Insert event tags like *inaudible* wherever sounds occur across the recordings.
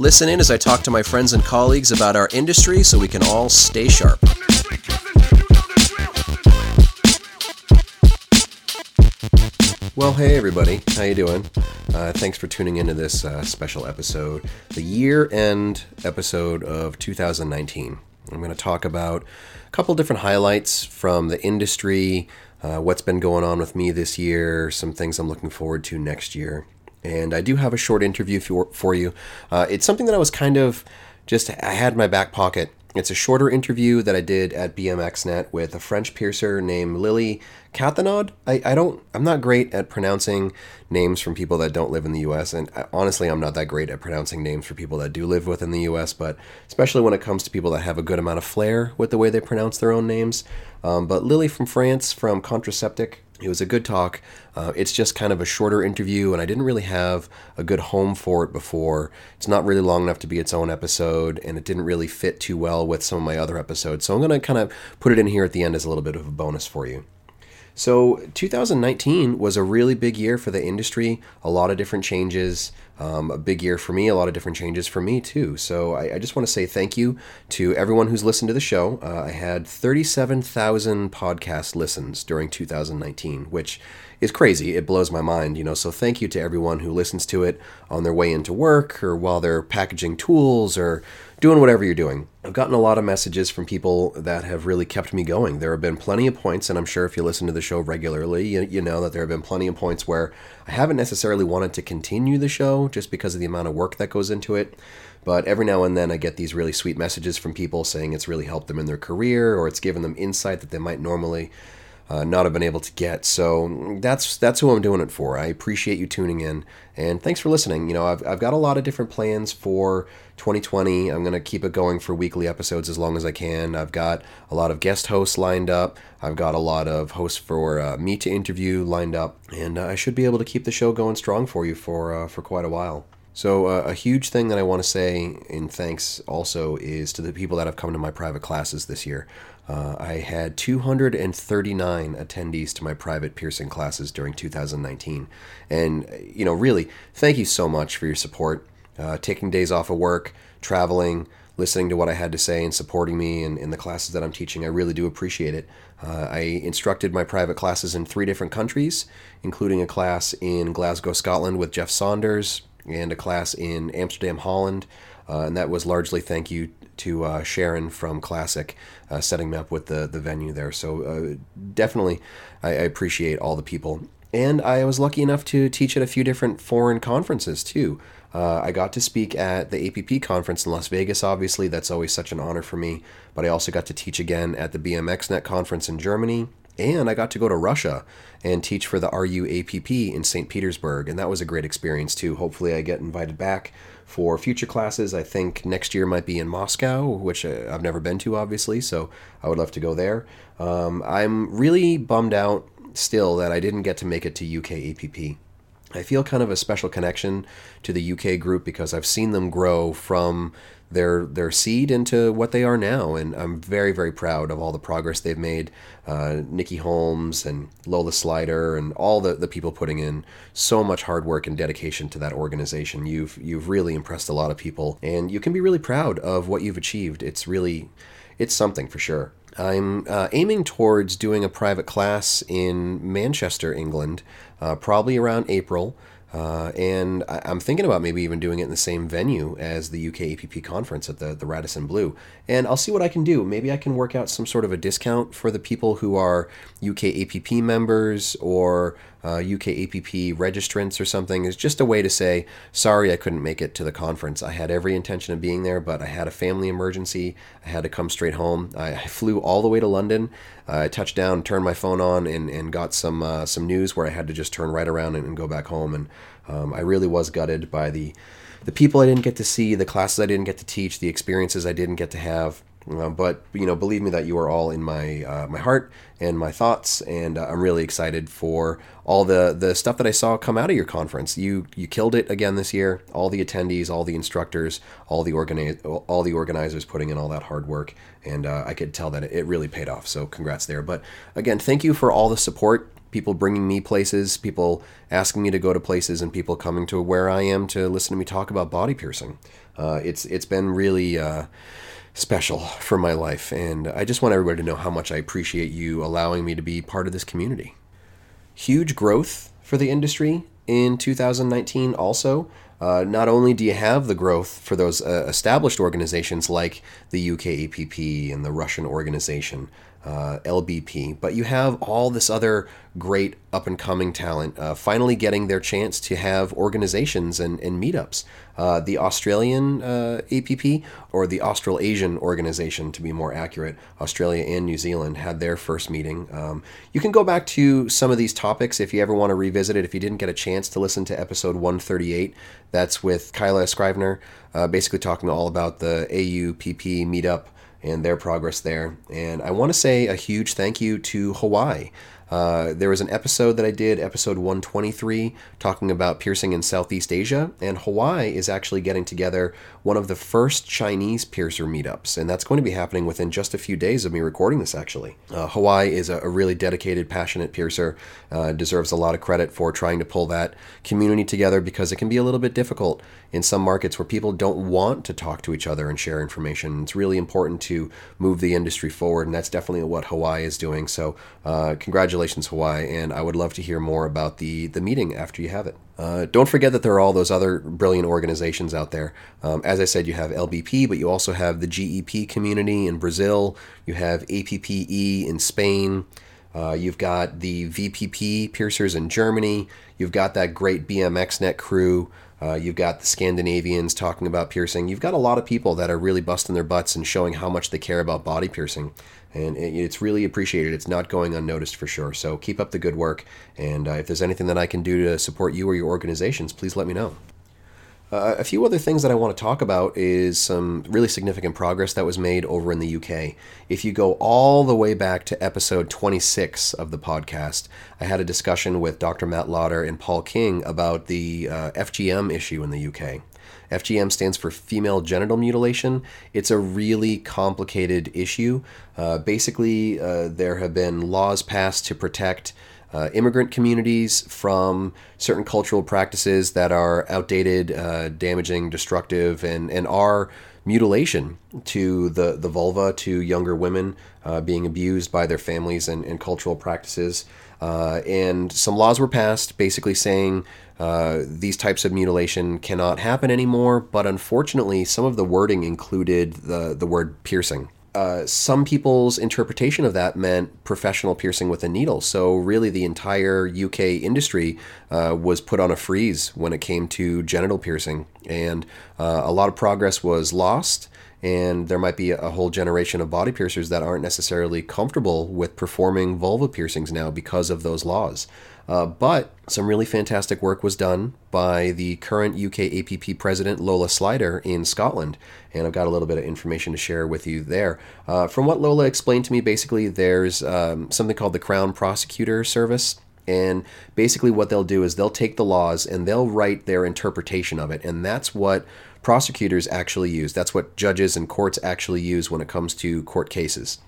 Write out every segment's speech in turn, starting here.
Listen in as I talk to my friends and colleagues about our industry so we can all stay sharp. Well, hey everybody, how you doing? Uh, thanks for tuning into this uh, special episode, the year-end episode of 2019. I'm going to talk about a couple different highlights from the industry, uh, what's been going on with me this year, some things I'm looking forward to next year. And I do have a short interview for, for you. Uh, it's something that I was kind of just, I had in my back pocket. It's a shorter interview that I did at BMXNet with a French piercer named Lily Cathenod. I, I don't, I'm not great at pronouncing names from people that don't live in the US. And I, honestly, I'm not that great at pronouncing names for people that do live within the US, but especially when it comes to people that have a good amount of flair with the way they pronounce their own names. Um, but Lily from France, from Contraceptic, it was a good talk. Uh, it's just kind of a shorter interview, and I didn't really have a good home for it before. It's not really long enough to be its own episode, and it didn't really fit too well with some of my other episodes. So I'm going to kind of put it in here at the end as a little bit of a bonus for you. So 2019 was a really big year for the industry. A lot of different changes. Um, a big year for me. A lot of different changes for me too. So I, I just want to say thank you to everyone who's listened to the show. Uh, I had 37,000 podcast listens during 2019, which is crazy. It blows my mind, you know. So thank you to everyone who listens to it on their way into work or while they're packaging tools or doing whatever you're doing. I've gotten a lot of messages from people that have really kept me going. There have been plenty of points, and I'm sure if you listen to the show regularly, you, you know that there have been plenty of points where I haven't necessarily wanted to continue the show just because of the amount of work that goes into it. But every now and then I get these really sweet messages from people saying it's really helped them in their career or it's given them insight that they might normally uh, not have been able to get. So that's that's who I'm doing it for. I appreciate you tuning in and thanks for listening. You know, I've, I've got a lot of different plans for 2020. I'm going to keep it going for weekly episodes as long as I can. I've got a lot of guest hosts lined up. I've got a lot of hosts for uh, me to interview lined up, and uh, I should be able to keep the show going strong for you for uh, for quite a while. So, uh, a huge thing that I want to say in thanks also is to the people that have come to my private classes this year. Uh, I had 239 attendees to my private piercing classes during 2019. And, you know, really, thank you so much for your support. Uh, taking days off of work, traveling, listening to what I had to say, and supporting me in, in the classes that I'm teaching. I really do appreciate it. Uh, I instructed my private classes in three different countries, including a class in Glasgow, Scotland with Jeff Saunders, and a class in Amsterdam, Holland. Uh, and that was largely thank you to uh, Sharon from Classic uh, setting me up with the, the venue there. So uh, definitely, I, I, appreciate all the people. And I was lucky enough to teach at a few different foreign conferences too. Uh, I got to speak at the APP conference in Las Vegas, obviously. That's always such an honor for me. But I also got to teach again at the BMXNet conference in Germany. And I got to go to Russia and teach for the RUAPP in St. Petersburg. And that was a great experience too. Hopefully, I get invited back for future classes, I think next year might be in Moscow, which uh, I've never been to, obviously, so I would love to go there. Um, I'm really bummed out still that I didn't get to make it to UK APP. I feel kind of a special connection to the UK group because I've seen them grow from their their seed into what they are now, and I'm very very proud of all the progress they've made. Uh, Nikki Holmes and Lola Slider and all the, the people putting in so much hard work and dedication to that organization. You've you've really impressed a lot of people, and you can be really proud of what you've achieved. It's really it's something for sure. I'm uh, aiming towards doing a private class in Manchester, England, uh, probably around April. Uh, and I, am thinking about maybe even doing it in the same venue as the UK APP conference at the, the Radisson Blu. And I'll see what I can do. Maybe I can work out some sort of a discount for the people who are UK APP members or uh, UK APP registrants or something. It's just a way to say, sorry, I couldn't make it to the conference. I had every intention of being there, but I had a family emergency. I had to come straight home. I, I flew all the way to London. Uh, I touched down, turned my phone on, and, and got some uh, some news where I had to just turn right around and, and go back home. And um, I really was gutted by the the people I didn't get to see, the classes I didn't get to teach, the experiences I didn't get to have. Uh, but you know, believe me that you are all in my uh, my heart and my thoughts, and uh, I'm really excited for all the the stuff that I saw come out of your conference. You you killed it again this year. All the attendees, all the instructors, all the organize all the organizers putting in all that hard work, and uh, I could tell that it really paid off. So congrats there. But again, thank you for all the support people bringing me places, people asking me to go to places, and people coming to where I am to listen to me talk about body piercing. Uh, it's it's been really uh, special for my life, and I just want everybody to know how much I appreciate you allowing me to be part of this community. Huge growth for the industry in 2019. Also, uh, not only do you have the growth for those uh, established organizations like the UK APP and the Russian organization, uh, LBP, but you have all this other great up and coming talent uh, finally getting their chance to have organizations and, and meetups. Uh, the Australian uh, APP, or the Australasian organization to be more accurate, Australia and New Zealand had their first meeting. Um, you can go back to some of these topics if you ever want to revisit it. If you didn't get a chance to listen to episode 138, that's with Kyla Scrivener, uh, basically talking all about the AUPP meetup and their progress there. And I want to say a huge thank you to Hawaii. Uh, there was an episode that I did, episode 123, talking about piercing in Southeast Asia, and Hawaii is actually getting together one of the first Chinese piercer meetups, and that's going to be happening within just a few days of me recording this, actually. Uh, Hawaii is a, a, really dedicated, passionate piercer, uh, deserves a lot of credit for trying to pull that community together because it can be a little bit difficult in some markets where people don't want to talk to each other and share information. It's really important to move the industry forward, and that's definitely what Hawaii is doing. So, uh, congratulations, Hawaii, and I would love to hear more about the, the meeting after you have it. Uh, don't forget that there are all those other brilliant organizations out there. Um, as I said, you have LBP, but you also have the GEP community in Brazil. You have APPE in Spain. Uh, you've got the VPP piercers in Germany. You've got that great BMXNet crew. Uh, you've got the Scandinavians talking about piercing. You've got a lot of people that are really busting their butts and showing how much they care about body piercing and it's really appreciated. It's not going unnoticed for sure. So keep up the good work, and uh, if there's anything that I can do to support you or your organizations, please let me know. Uh, a few other things that I want to talk about is some really significant progress that was made over in the UK. If you go all the way back to episode 26 of the podcast, I had a discussion with Dr. Matt Lodder and Paul King about the uh, FGM issue in the UK. FGM stands for female genital mutilation. It's a really complicated issue. Uh, basically, uh, there have been laws passed to protect uh, immigrant communities from certain cultural practices that are outdated, uh, damaging, destructive, and, and are mutilation to the, the vulva to younger women uh, being abused by their families and, and cultural practices. Uh, and some laws were passed basically saying uh, these types of mutilation cannot happen anymore, but unfortunately, some of the wording included the, the word piercing. Uh, some people's interpretation of that meant professional piercing with a needle. So, really, the entire UK industry uh, was put on a freeze when it came to genital piercing. And uh, a lot of progress was lost and there might be a whole generation of body piercers that aren't necessarily comfortable with performing vulva piercings now because of those laws. Uh, but some really fantastic work was done by the current UK APP president, Lola Slider, in Scotland. And I've got a little bit of information to share with you there. Uh, from what Lola explained to me, basically, there's um, something called the Crown Prosecutor Service. And basically, what they'll do is they'll take the laws and they'll write their interpretation of it. And that's what prosecutors actually use. That's what judges and courts actually use when it comes to court cases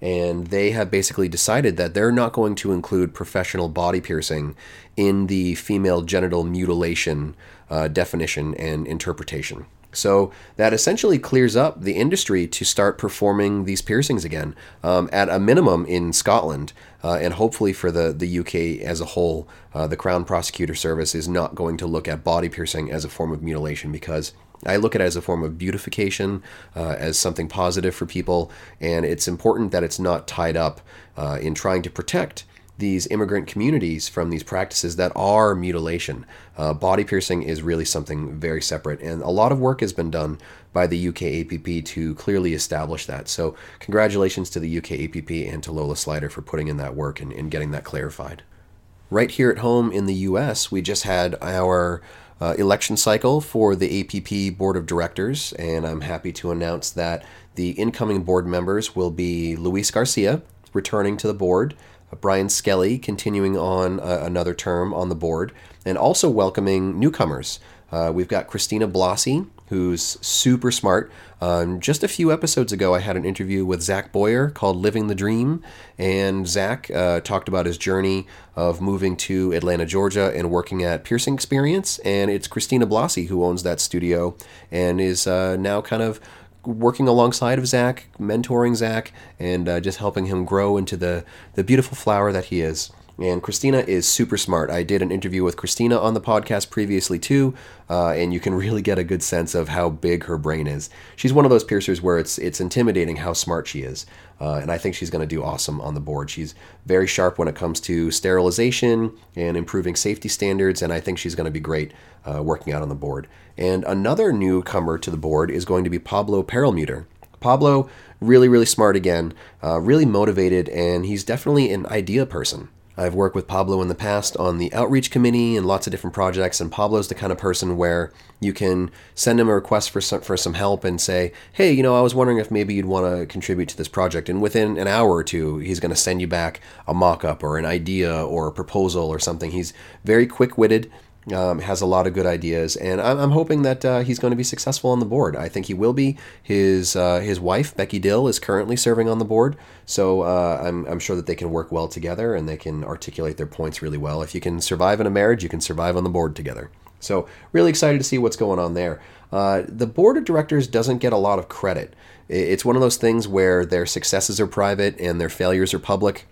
and they have basically decided that they're not going to include professional body piercing in the female genital mutilation uh, definition and interpretation. So that essentially clears up the industry to start performing these piercings again, um, at a minimum in Scotland, uh, and hopefully for the, the UK as a whole. Uh, the Crown Prosecutor Service is not going to look at body piercing as a form of mutilation because I look at it as a form of beautification, uh, as something positive for people, and it's important that it's not tied up uh, in trying to protect these immigrant communities from these practices that are mutilation. Uh, body piercing is really something very separate, and a lot of work has been done by the UK APP to clearly establish that. So, congratulations to the UK APP and to Lola Slider for putting in that work and, and getting that clarified. Right here at home in the US, we just had our uh, election cycle for the APP Board of Directors, and I'm happy to announce that the incoming board members will be Luis Garcia, returning to the board, uh, Brian Skelly continuing on uh, another term on the board, and also welcoming newcomers. Uh, we've got Christina Blasi, who's super smart. Um, just a few episodes ago, I had an interview with Zach Boyer called Living the Dream, and Zach uh, talked about his journey of moving to Atlanta, Georgia, and working at Piercing Experience. And it's Christina Blasi who owns that studio and is uh, now kind of working alongside of Zach, mentoring Zach, and uh, just helping him grow into the, the beautiful flower that he is. And Christina is super smart. I did an interview with Christina on the podcast previously too, uh, and you can *laughs* really get a good sense of how big her brain is. She's one of those piercers where it's it's intimidating how smart she is, uh, and I think she's going to do awesome on the board. She's very sharp when it comes to sterilization and improving safety standards, and I think she's going to be great uh, working out on the board. And another newcomer to the board is going to be Pablo Perelmuter. Pablo, really, really smart again, uh, really motivated, and he's definitely an idea person. I've worked with Pablo in the past on the outreach committee and lots of different projects, and Pablo's the kind of person where you can send him a request for some for some help and say, "Hey, you know, I was wondering if maybe you'd want to contribute to this project." And within an hour or two, he's going to send you back a mock-up or an idea or a proposal or something. He's very quick-witted um, has a lot of good ideas, and I'm, I'm hoping that uh, he's going to be successful on the board. I think he will be. His uh, his wife Becky Dill is currently serving on the board, so uh, I'm I'm sure that they can work well together and they can articulate their points really well. If you can survive in a marriage, you can survive on the board together. So really excited to see what's going on there. Uh, the board of directors doesn't get a lot of credit. It's one of those things where their successes are private and their failures are public.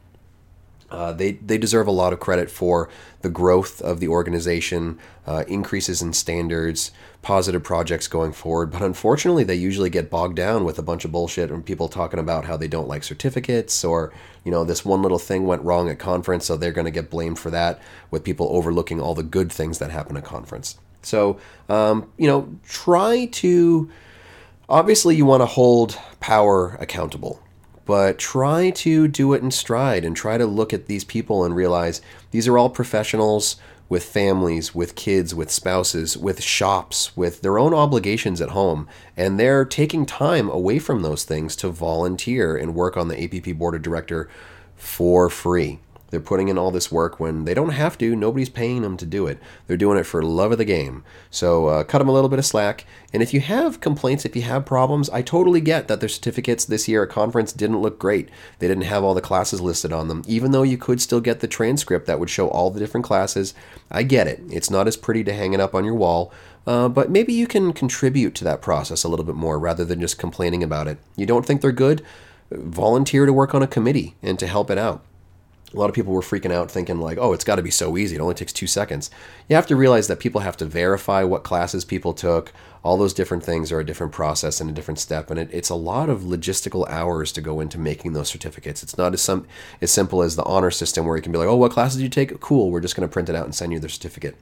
Uh, they, they deserve a lot of credit for the growth of the organization, uh, increases in standards, positive projects going forward. But unfortunately, they usually get bogged down with a bunch of bullshit and people talking about how they don't like certificates or, you know, this one little thing went wrong at conference, so they're going to get blamed for that, with people overlooking all the good things that happen at conference. So, um, you know, try to. Obviously, you want to hold power accountable but try to do it in stride and try to look at these people and realize these are all professionals with families, with kids, with spouses, with shops, with their own obligations at home, and they're taking time away from those things to volunteer and work on the APP board of director for free. They're putting in all this work when they don't have to. Nobody's paying them to do it. They're doing it for love of the game. So uh, cut them a little bit of slack. And if you have complaints, if you have problems, I totally get that their certificates this year at conference didn't look great. They didn't have all the classes listed on them, even though you could still get the transcript that would show all the different classes. I get it. It's not as pretty to hang it up on your wall. Uh, but maybe you can contribute to that process a little bit more rather than just complaining about it. You don't think they're good? Volunteer to work on a committee and to help it out a lot of people were freaking out thinking like oh it's got to be so easy. It only takes two seconds. You have to realize that people have to verify what classes people took all those different things are a different process and a different step and it, it's a lot of logistical hours to go into making those certificates. It's not as, some, as simple as the honor system where you can be like oh what classes did you take? Cool we're just going to print it out and send you the certificate.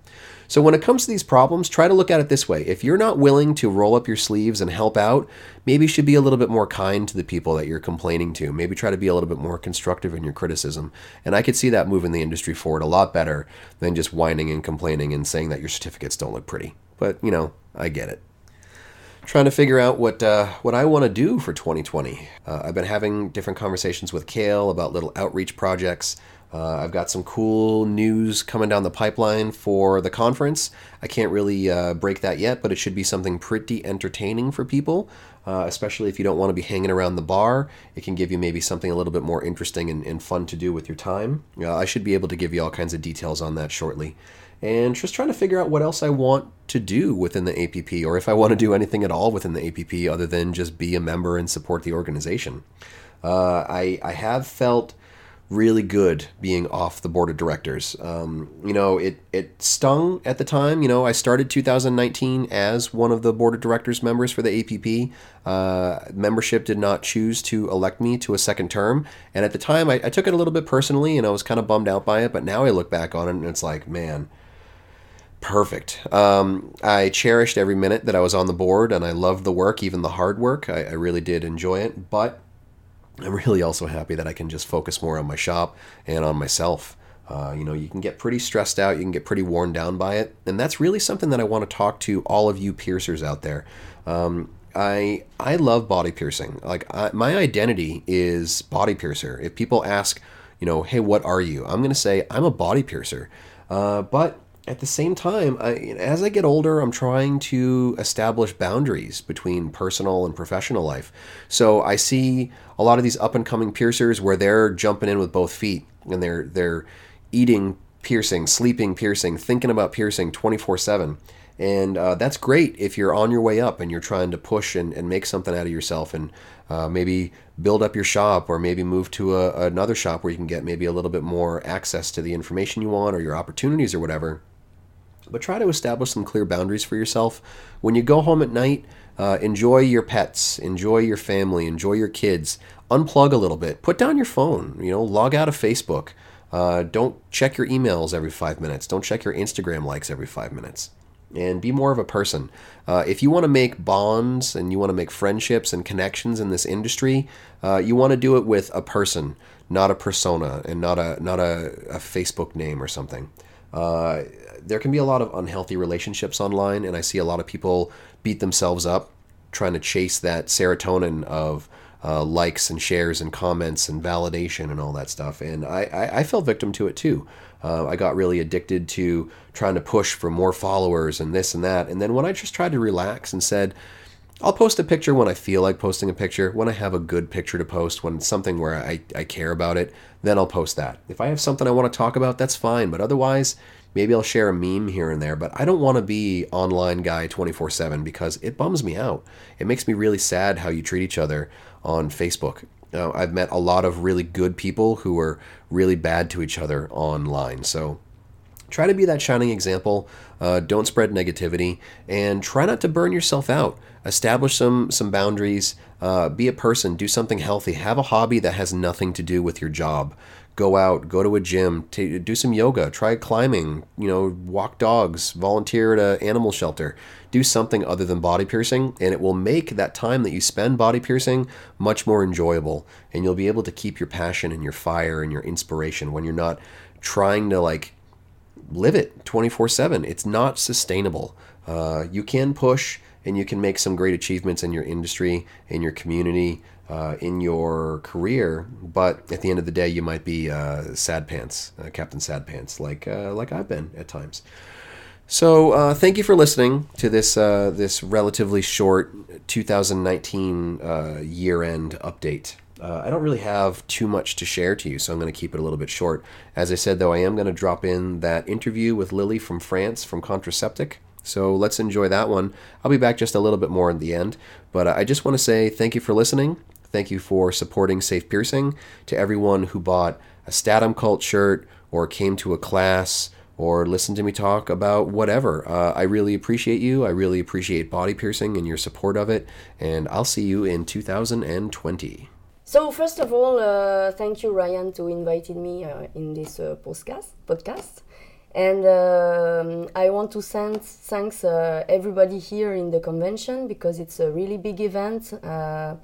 So when it comes to these problems try to look at it this way. If you're not willing to roll up your sleeves and help out maybe you should be a little bit more kind to the people that you're complaining to. Maybe try to be a little bit more constructive in your criticism. And i could see that moving the industry forward a lot better than just whining and complaining and saying that your certificates don't look pretty. But you know i get it trying to figure out what uh, what I want to do for 2020. Uh, I've been having different conversations with Kale about little outreach projects. Uh, I've got some cool news coming down the pipeline for the conference. I can't really uh, break that yet, but it should be something pretty entertaining for people, uh, especially if you don't want to be hanging around the bar. It can give you maybe something a little bit more interesting and, and fun to do with your time. Uh, I should be able to give you all kinds of details on that shortly and just trying to figure out what else I want to do within the APP, or if I want to do anything at all within the APP other than just be a member and support the organization. Uh, I, I have felt really good being off the board of directors. Um, you know, it, it stung at the time. You know, I started 2019 as one of the board of directors members for the APP. Uh, membership did not choose to elect me to a second term. And at the time, I, I took it a little bit personally and I was kind of bummed out by it. But now I look back on it and it's like, man, perfect. Um, I cherished every minute that I was on the board, and I loved the work, even the hard work. I, I, really did enjoy it, but I'm really also happy that I can just focus more on my shop and on myself. Uh, you know, you can get pretty stressed out, you can get pretty worn down by it, and that's really something that I want to talk to all of you piercers out there. Um, I I love body piercing. Like I, my identity is body piercer. If people ask, you know, hey, what are you? I'm gonna say I'm a body piercer. Uh, but at the same time, I, as I get older, I'm trying to establish boundaries between personal and professional life. So I see a lot of these up and coming piercers where they're jumping in with both feet and they're they're eating piercing, sleeping piercing, thinking about piercing 24 7. And uh, that's great if you're on your way up and you're trying to push and, and make something out of yourself and uh, maybe build up your shop or maybe move to a, another shop where you can get maybe a little bit more access to the information you want or your opportunities or whatever. But try to establish some clear boundaries for yourself. When you go home at night, uh, enjoy your pets, enjoy your family, enjoy your kids. Unplug a little bit. Put down your phone. You know, log out of Facebook. Uh, don't check your emails every five minutes. Don't check your Instagram likes every five minutes. And be more of a person. Uh, if you want to make bonds and you want to make friendships and connections in this industry, uh, you want to do it with a person, not a persona, and not a not a, a Facebook name or something. Uh, there can be a lot of unhealthy relationships online, and I see a lot of people beat themselves up trying to chase that serotonin of uh, likes and shares and comments and validation and all that stuff. And I, I, I fell victim to it too. Uh, I got really addicted to trying to push for more followers and this and that. And then when I just tried to relax and said, I'll post a picture when I feel like posting a picture, when I have a good picture to post, when it's something where I, I care about it, then I'll post that. If I have something I want to talk about, that's fine. But otherwise, maybe I'll share a meme here and there. But I don't want to be online guy 24 7 because it bums me out. It makes me really sad how you treat each other on Facebook. Uh, I've met a lot of really good people who are really bad to each other online. So try to be that shining example. Uh, don't spread negativity, and try not to burn yourself out. Establish some some boundaries. Uh, be a person. Do something healthy. Have a hobby that has nothing to do with your job. Go out. Go to a gym. T- do some yoga. Try climbing. You know, walk dogs. Volunteer at an animal shelter. Do something other than body piercing, and it will make that time that you spend body piercing much more enjoyable. And you'll be able to keep your passion and your fire and your inspiration when you're not trying to like live it 24 7. It's not sustainable. Uh, you can push and you can make some great achievements in your industry, in your community, uh, in your career, but at the end of the day, you might be uh, sad pants, uh, Captain Sad Pants, like uh, like I've been at times. So uh, thank you for listening to this this relatively short 2019 year end update. Uh, I don't really have too much to share to you, so I'm going to keep it a little bit short. As I said, though, I am going to drop in that interview with Lily from France from Contraceptic. So let's enjoy that one. I'll be back just a little bit more in the end, but uh, I just want to say thank you for listening. Thank you for supporting Safe Piercing. To everyone who bought a Statum Cult shirt or came to a class or listened to me talk about whatever. Uh, I really appreciate you. I really appreciate body piercing and your support of it. And I'll see you in 2020. So first of all, uh, thank you, Ryan, to inviting me uh, in this uh, podcast. Podcast, and um, I want to send thanks uh, everybody here in the convention because it's a really big event, uh,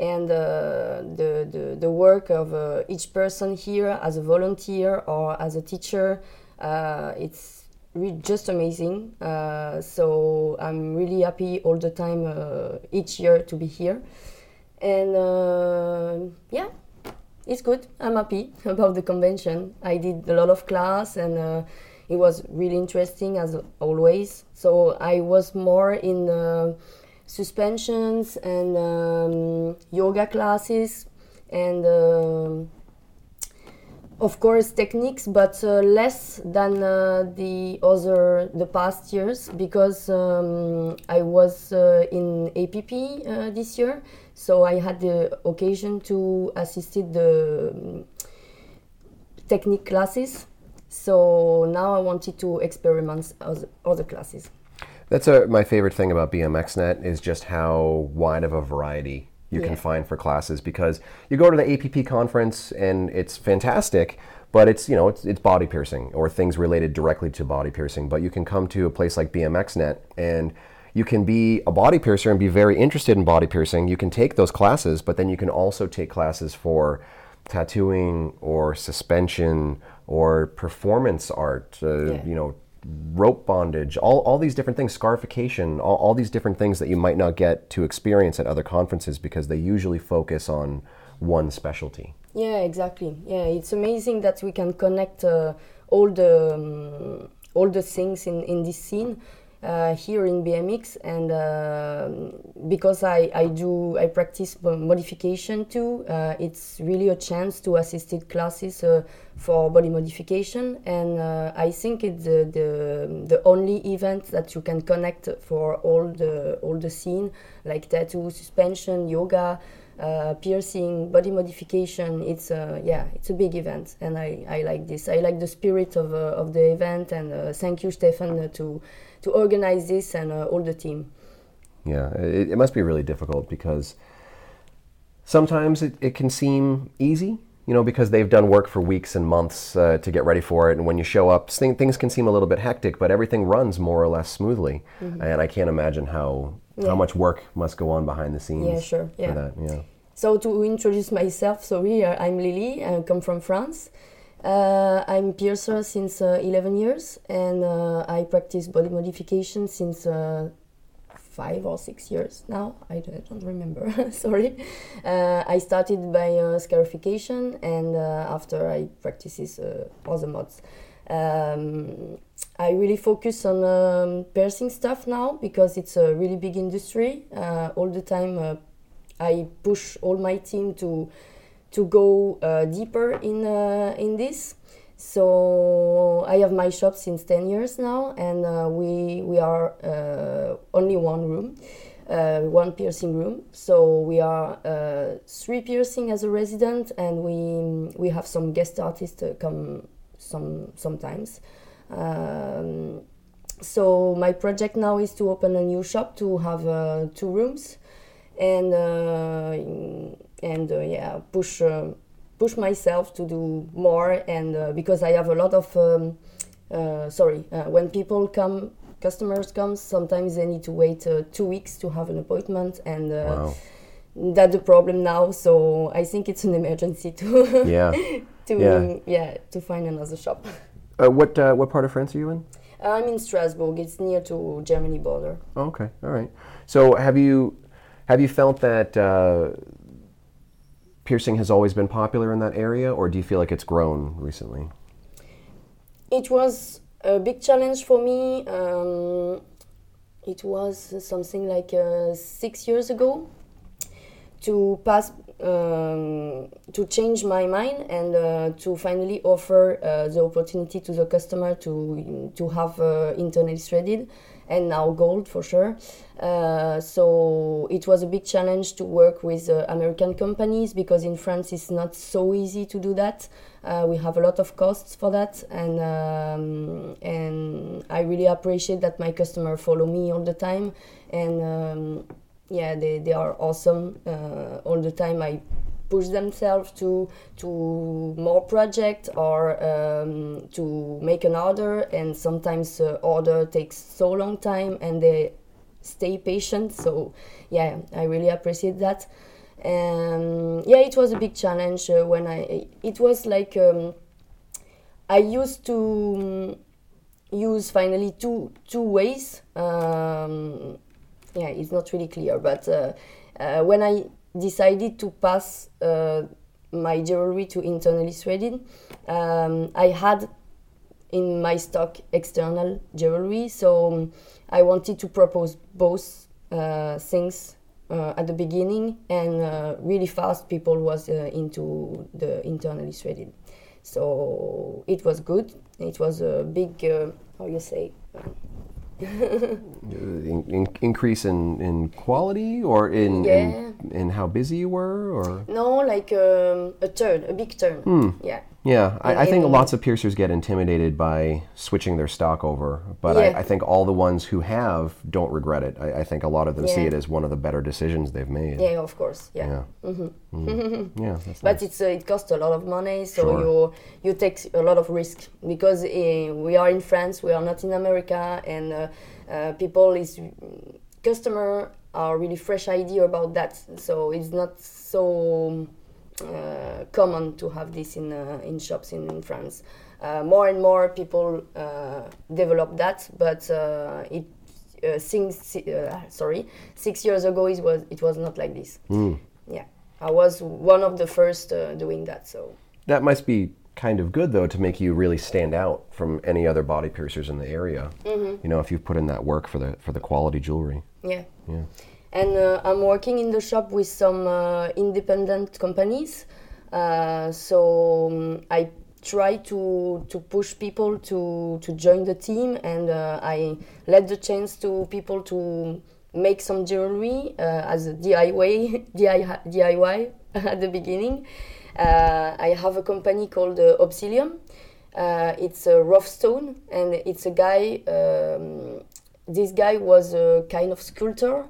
and uh, the, the the work of each person here as a volunteer or as a teacher, it's just amazing. so I'm really happy all the time, each year to be here and uh, yeah it's good. I'm happy about the convention. I did a lot of class and uh, it was really interesting as always. So i was more in uh, suspensions and um, yoga classes and um, of course techniques but uh, less than uh, the other the past years because um, i was uh, in app uh, this year. So i had the occasion to assist the um, technique classes. So now i wanted to experiment other classes. That's a, my favorite thing about bmxnet is just how wide of a variety you yeah. can find for classes because you go to the APP conference and it's fantastic, but it's you know it's, it's body piercing or things related directly to body piercing. But you can come to a place like BMXNet and you can be a body piercer and be very interested in body piercing. You can take those classes, but then you can also take classes for tattooing or suspension or performance art, uh, Yeah. you know, rope bondage, all, all these different things, scarification, all, all these different things that you might not get to experience at other conferences because they usually focus on one specialty. Yeah, exactly. Yeah, it's amazing that we can connect uh, all the um, all the things in, in this scene uh, here in BMX, and uh, because I, I do I practice modification too. Uh, it's really a chance to assisted classes uh, for body modification, and uh, I think it's the, the the only event that you can connect for all the all the scene like tattoo, suspension, yoga uh, piercing, body modification. It's a yeah, it's a big event, and I, I like this. I like the spirit of, uh, of the event, and uh, thank you, Stefan, uh, to to organize this and uh, all the team. Yeah, it, it must be really difficult because sometimes it, it can seem easy, you know, because they've done work for weeks and months uh, to get ready for it. And when you show up, thing- things can seem a little bit hectic, but everything runs more or less smoothly. And I can't imagine how, Mm-hmm. Yeah. how much work must go on behind the scenes Yeah, sure, for yeah. that. Yeah. So to introduce myself, sorry, uh, I'm Lily. I come from France. Uh, I'm piercer since uh, 11 years, and uh, I practice body modification since uh, five or six years now. I don't, remember. *laughs* Sorry. Uh, I started by uh, scarification, and after I practices other mods. Um, I really focus on um, piercing stuff now because it's a really big industry. All the time, I push all my team to to go uh, deeper in uh, in this. So I have my shop since ten years now, and uh, we we are uh, only one room, uh, one piercing room. So we are uh, three piercing as a resident, and we we have some guest artists come some sometimes. Um, so my project now is to open a new shop to have two rooms and and uh, yeah push uh, push myself to do more and uh, because I have a lot of um, uh, sorry uh, when people come customers come sometimes they need to wait uh, two weeks to have an appointment and uh, Wow. that's the problem now so I think it's an emergency to *laughs* Yeah. to Yeah. yeah. to find another shop. Uh, what, uh, what part of France are you in? I'm in Strasbourg. It's near to Germany border. Oh, okay, all right. So have you have you felt that uh, piercing has always been popular in that area, or do you feel like it's grown recently? It was a big challenge for me. Um, it was something like uh, six years ago to pass um, to change my mind and uh, to finally offer uh, the opportunity to the customer to to have uh, internally threaded and now gold for sure. Uh, so it was a big challenge to work with uh, American companies because in France it's not so easy to do that. Uh, we have a lot of costs for that, and um, and I really appreciate that my customer follow me all the time, and um, yeah, they, they are awesome uh, all the time. I push themselves to to more project or um, to make an order, and sometimes uh, order takes so long time, and they stay patient. So yeah, I really appreciate that. And yeah, it was a big challenge uh, when I. It was like um, I used to um, use finally two two ways. Um, yeah, it's not really clear, but uh, uh, when I decided to pass uh, my jewelry to internally threaded, um, I had in my stock external jewelry, so um, I wanted to propose both things uh, at the beginning, and uh, really fast people was uh, into the internally threaded. So it was good. It was a big, how you say, *laughs* In, in, increase in, in quality, or in, Yeah. in in how busy you were, or no, like um, a turn, a big turn. Yeah. Yeah, I, I think lots of piercers get intimidated by switching their stock over, but Yeah. I, I think all the ones who have don't regret it. I, I think a lot of them see it as one of the better decisions they've made. Yeah, of course. Yeah. Yeah. Mm. *laughs* yeah, that's But nice. it's uh, it costs a lot of money, so Sure. you you take a lot of risk because uh, we are in France, we are not in America, and uh, uh, people is customer are really fresh idea about that. So it's not so uh, common to have this in uh, in shops in, in France. Uh, more and more people uh, develop that, but uh, it uh, six, uh, sorry six years ago it was it was not like this. Yeah, I was one of the first uh, doing that. So That must be kind of good though to make you really stand out from any other body piercers in the area. You know, if you've put in that work for the for the quality jewelry. yeah. Yeah. And uh, I'm working in the shop with some uh, independent companies. Uh, so um, I try to to push people to to join the team, and uh, I let the chance to people to make some jewelry uh, as a DIY *laughs* DIY *laughs* at the beginning. Uh, I have a company called Obsilium. It's a rough stone, and it's a guy. Um, this guy was a kind of sculptor,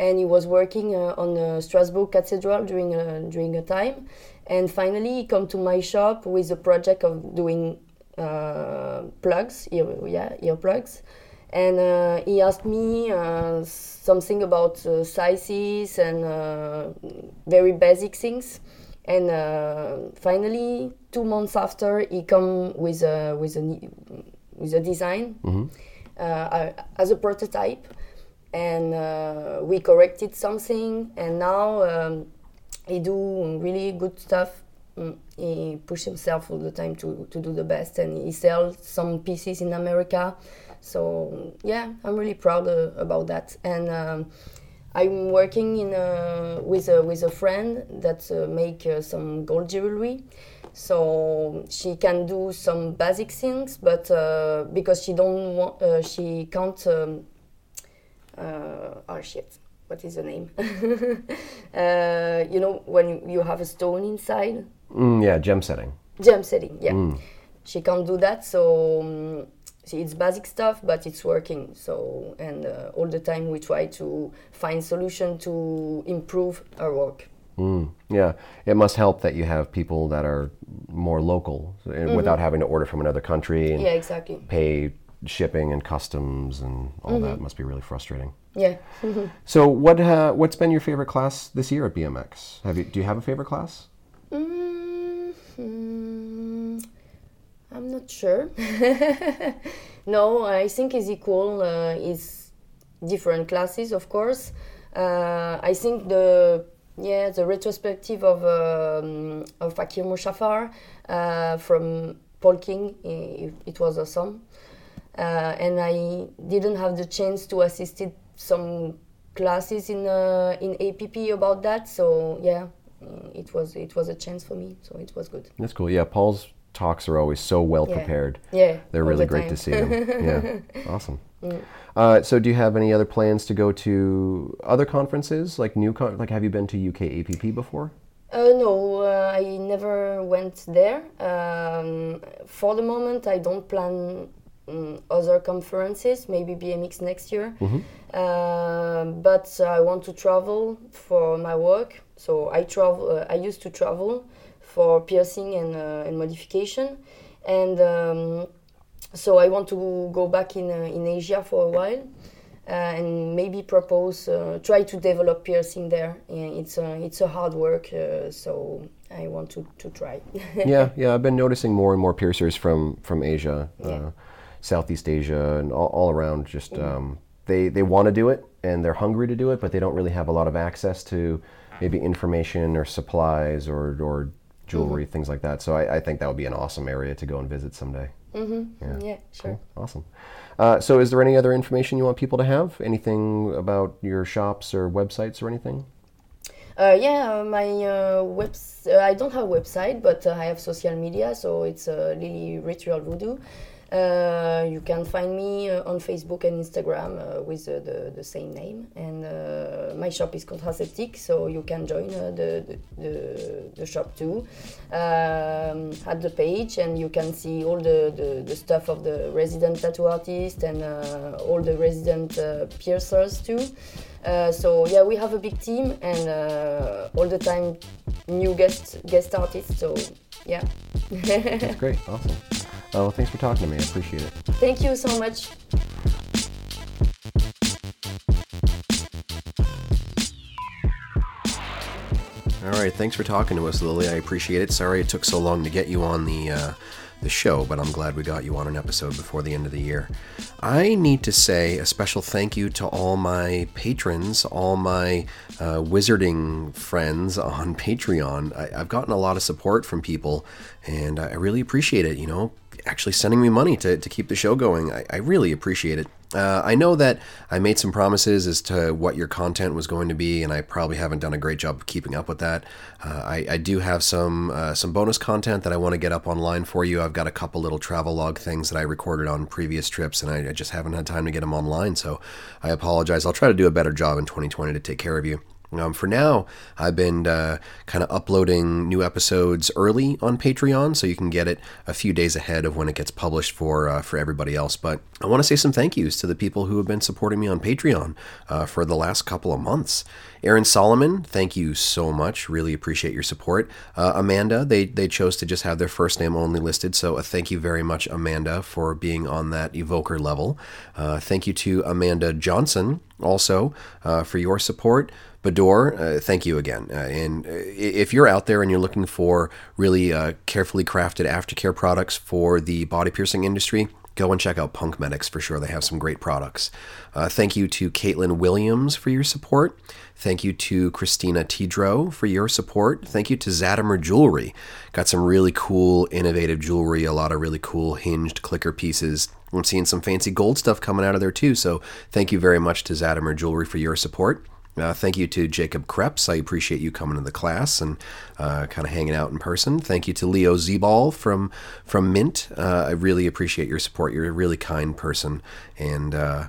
and he was working uh, on uh, Strasbourg Cathedral during a, during a time. And finally, he come to my shop with a project of doing uh, plugs, ear, yeah, earplugs. And uh, he asked me uh, something about uh, sizes and uh, very basic things. And uh, finally, two months after, he come with a with a with a design uh, as a prototype, and uh, we corrected something. And now um, he do really good stuff. Mm, He push himself all the time to, to do the best, and he sells some pieces in America. So yeah, I'm really proud uh, about that. And um, I'm working in a, with a with a friend that uh, make uh, some gold jewelry. So she can do some basic things, but uh, because she don't want, uh, she can't. Um, uh, oh shit! What is the name? *laughs* uh, you know when you- have a stone inside, Mm, yeah, gem setting. gem setting. Yeah, she can't do that. So um, see, it's basic stuff, but it's working. So and uh, all the time we try to find solution to improve our work. Mm, yeah, it must help that you have people that are more local uh, without having to order from another country and Yeah, exactly. pay shipping and customs and all that. Must be really frustrating. Yeah. *laughs* So, what uh, what's been your favorite class this year at BMX? Have you do you have a favorite class? Mm, mm, I'm not sure. *laughs* no, I think is equal. Uh, is different classes, of course. Uh, I think the yeah the retrospective of um, of Fakir Musafar uh, from Paul King it, it was awesome. Uh, and I didn't have the chance to assist it some classes in uh, in APP about that. So yeah, mm, it was it was a chance for me. So it was good. That's cool. Yeah, Paul's talks are always so well Yeah. prepared. Yeah, They're really the great to. *laughs* Mm. see them. Yeah, awesome. Uh, so, do you have any other plans to go to other conferences, like new, con- like have you been to UK APP before? Uh, no, uh, I never went there. Um, for the moment, I don't plan um, other conferences. Maybe BMX next year. Um, but I want to travel for my work. So I travel. Uh, I used to travel for piercing and, uh, and modification, and um, so I want to go back in uh, in Asia for a while. Uh, and maybe propose uh, try to develop piercing there. Yeah, It's a it's a hard work, uh, so I want to, to try. *laughs* yeah, yeah. I've been noticing more and more piercers from from Asia, Yeah. Southeast Asia, and all, all around. Just um, they they want to do it and they're hungry to do it, but they don't really have a lot of access to maybe information or supplies or or jewelry, things like that. So I, I think that would be an awesome area to go and visit someday. yeah, sure. Awesome. Uh, so, is there any other information you want people to have? Anything about your shops or websites or anything? Uh, yeah, uh, my uh, webs. Uh, I don't have a website, but uh, I have social media, so it's uh, Lily Ritual Voodoo. Uh, you can find me uh, on Facebook and Instagram uh, with the, the same name. And my shop is Contraceptic, so you can join the, the, the, shop too um, at the page, and you can see all the, the, the stuff of the resident tattoo artist and all the resident piercers too. Uh, so yeah, we have a big team and uh, all the time new guest guest artists. So yeah, *laughs* That's great. Awesome. Uh, well, thanks for talking to me. I appreciate it. thank you so much. All right, thanks for talking to us, Lily. I appreciate it. Sorry it took so long to get you on the uh, the show, but I'm glad we got you on an episode before the end of the year. I need to say a special thank you to all my patrons, all my uh, wizarding friends on *laughs* Patreon. I, have gotten a lot of support from people, and I really appreciate it. You know, actually sending me money to, to keep the show going. I, I really appreciate it. Uh, I know that I made some promises as to what your content was going to be, and I probably haven't done a great job of keeping up with that. Uh, I, I, do have some uh, some bonus content that I want to get up online for you. I've got a couple little travel log things that I recorded on previous trips, and I, I just haven't had time to get them online. So I apologize. I'll try to do a better job in 2020 to take care of you. Um, for now, I've been uh, kind of uploading new episodes early on Patreon, so you can get it a few days ahead of when it gets published for uh, for everybody else. But I want to say some thank yous to the people who have been supporting me on Patreon uh, for the last couple of months. Aaron Solomon, thank you so much. Really appreciate your support. Uh, Amanda, they they chose to just have their first name only listed, so a thank you very much, Amanda, for being on that evoker level. Uh, thank you to Amanda Johnson also uh, for your support. Bador, uh, thank you again. Uh, and uh, if you're out there and you're looking for really uh, carefully crafted aftercare products for the body piercing industry, go and check out Punk Medics for sure. They have some great products. Uh, thank you to Caitlin Williams for your support. Thank you to Christina Tidro for your support. Thank you to Zadimer Jewelry. Got some really cool, innovative jewelry, a lot of really cool hinged clicker pieces. I'm seeing some fancy gold stuff coming out of there too. So thank you very much to Zadimer Jewelry for your support. Uh, thank you to Jacob Krebs. I appreciate you coming to the class and uh, kind of hanging out in person. Thank you to Leo Zebal from from Mint. Uh, I really appreciate your support. You're a really kind person, and uh,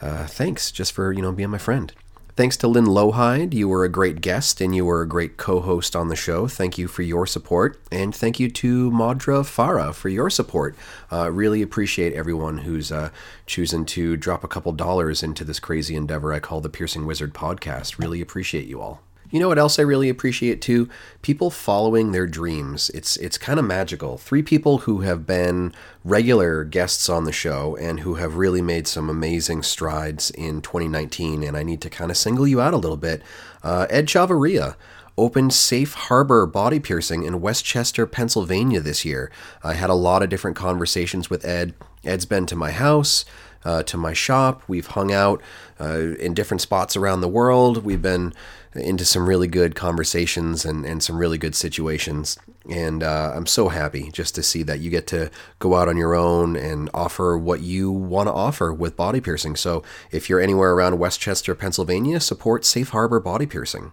uh, thanks just for you know being my friend. Thanks to Lynn Loheide. You were a great guest and you were a great co host on the show. Thank you for your support. And thank you to Madra Farah for your support. Uh, really appreciate everyone who's uh, choosing to drop a couple dollars into this crazy endeavor I call the Piercing Wizard podcast. Really appreciate you all. You know what else I really appreciate too? People following their dreams. It's it's kind of magical. Three people who have been regular guests on the show and who have really made some amazing strides in 2019, and I need to kind of single you out a little bit. Uh, Ed Chavarria opened Safe Harbor Body Piercing in West Chester, Pennsylvania this year. I had a lot of different conversations with Ed. Ed's been to my house uh, to my shop. We've hung out uh, in different spots around the world. We've been into some really good conversations and, and some really good situations. And uh, I'm so happy just to see that you get to go out on your own and offer what you want to offer with body piercing. So if you're anywhere around West Chester, Pennsylvania, support Safe Harbor Body Piercing.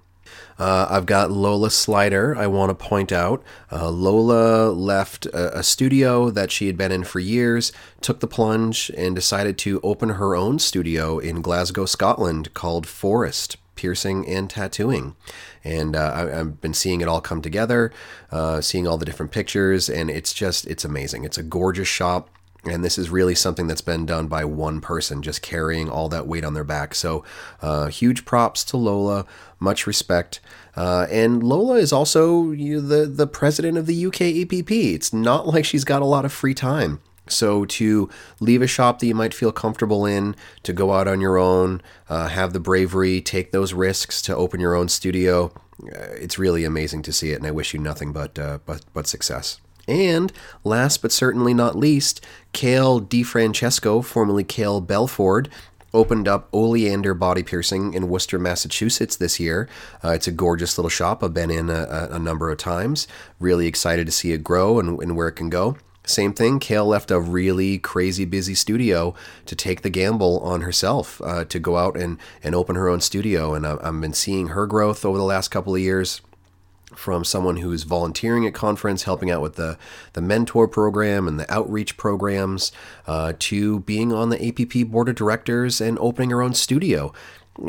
Uh, I've got Lola Slider. I want to point out uh, Lola left a, a, studio that she had been in for years, took the plunge, and decided to open her own studio in Glasgow, Scotland called Forest Piercing and Tattooing. And uh, I, have been seeing it all come together, uh, seeing all the different pictures, and it's just, it's amazing. It's a gorgeous shop. And this is really something that's been done by one person, just carrying all that weight on their back. So, uh, huge props to Lola, much respect. Uh, and Lola is also you know, the the president of the UK APP. It's not *laughs* like she's got a lot of free time. So to leave a shop that you might feel comfortable in, to go out on your own, uh, have the bravery, take those risks to open your own studio, uh, it's really amazing to see it, and I wish you nothing but uh, but but success. And last but certainly not least, Kale DiFrancesco, formerly Kale Belford, opened up Oleander Body Piercing in Worcester, Massachusetts this year. Uh, it's a gorgeous little shop. I've been in a, a, number of times. Really excited to see it grow and, and where it can go. Same thing, Kale left a really crazy busy studio to take the gamble on herself uh, to go out and, and open her own studio. And I've been seeing her growth over the last couple of years from someone who's volunteering at conference, helping out with the, the mentor program and the outreach programs, uh, to being on the APP board of directors and opening her own studio.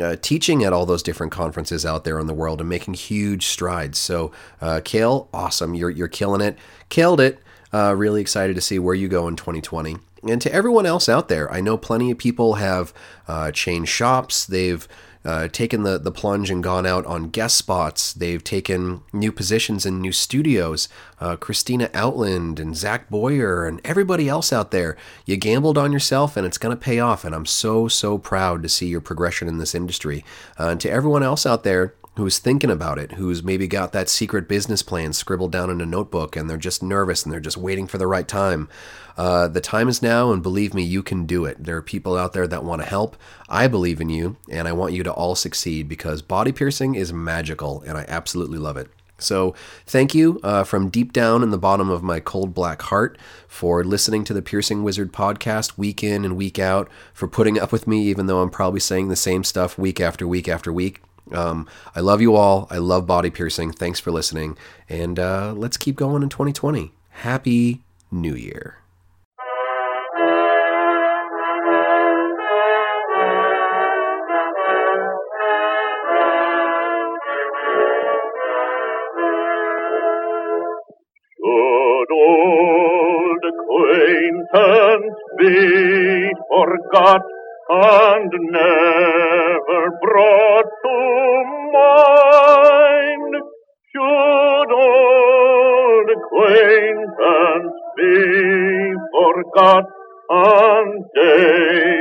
Uh, teaching at all those different conferences out there in the world and making huge strides. So, uh, Kale, awesome! You're you're killing it, killed it. Uh, really excited to see where you go in 2020. And to everyone else out there, I know plenty of people have uh, changed shops. They've uh, taken the, the plunge and gone out on guest spots. They've taken new positions in new studios. Uh, Christina Outland and Zach Boyer and everybody else out there. You gambled on yourself and it's going to pay off. And I'm so, so proud to see your progression in this industry. Uh, and to everyone else out there who's thinking about it, who's maybe got that secret business plan scribbled down in a notebook and they're just nervous and they're just waiting for the right time. Uh, the time is now, and believe me, you can do it. There are people out there that want to help. I believe in you, and I want you to all succeed because body piercing is magical, and I absolutely love it. So, thank you uh, from deep down in the bottom of my cold black heart for listening to the Piercing Wizard podcast week in and week out, for putting up with me, even though I'm probably saying the same stuff week after week after week. Um, I love you all. I love body piercing. Thanks for listening. And uh, let's keep going in 2020. Happy New Year. Old acquaintance be forgot and never brought to mind? Should old acquaintance be forgot and days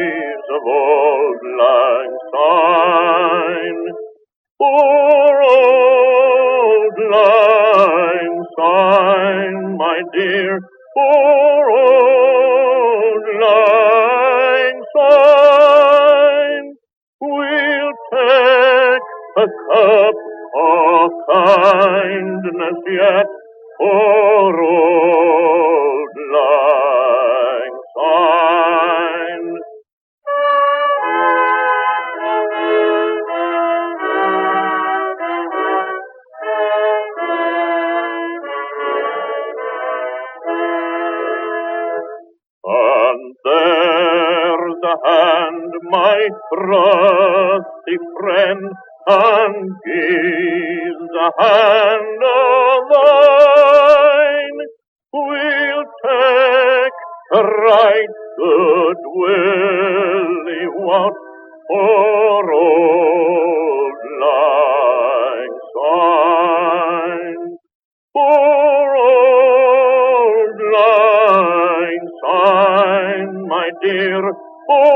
Poor old lang syne, my dear, poor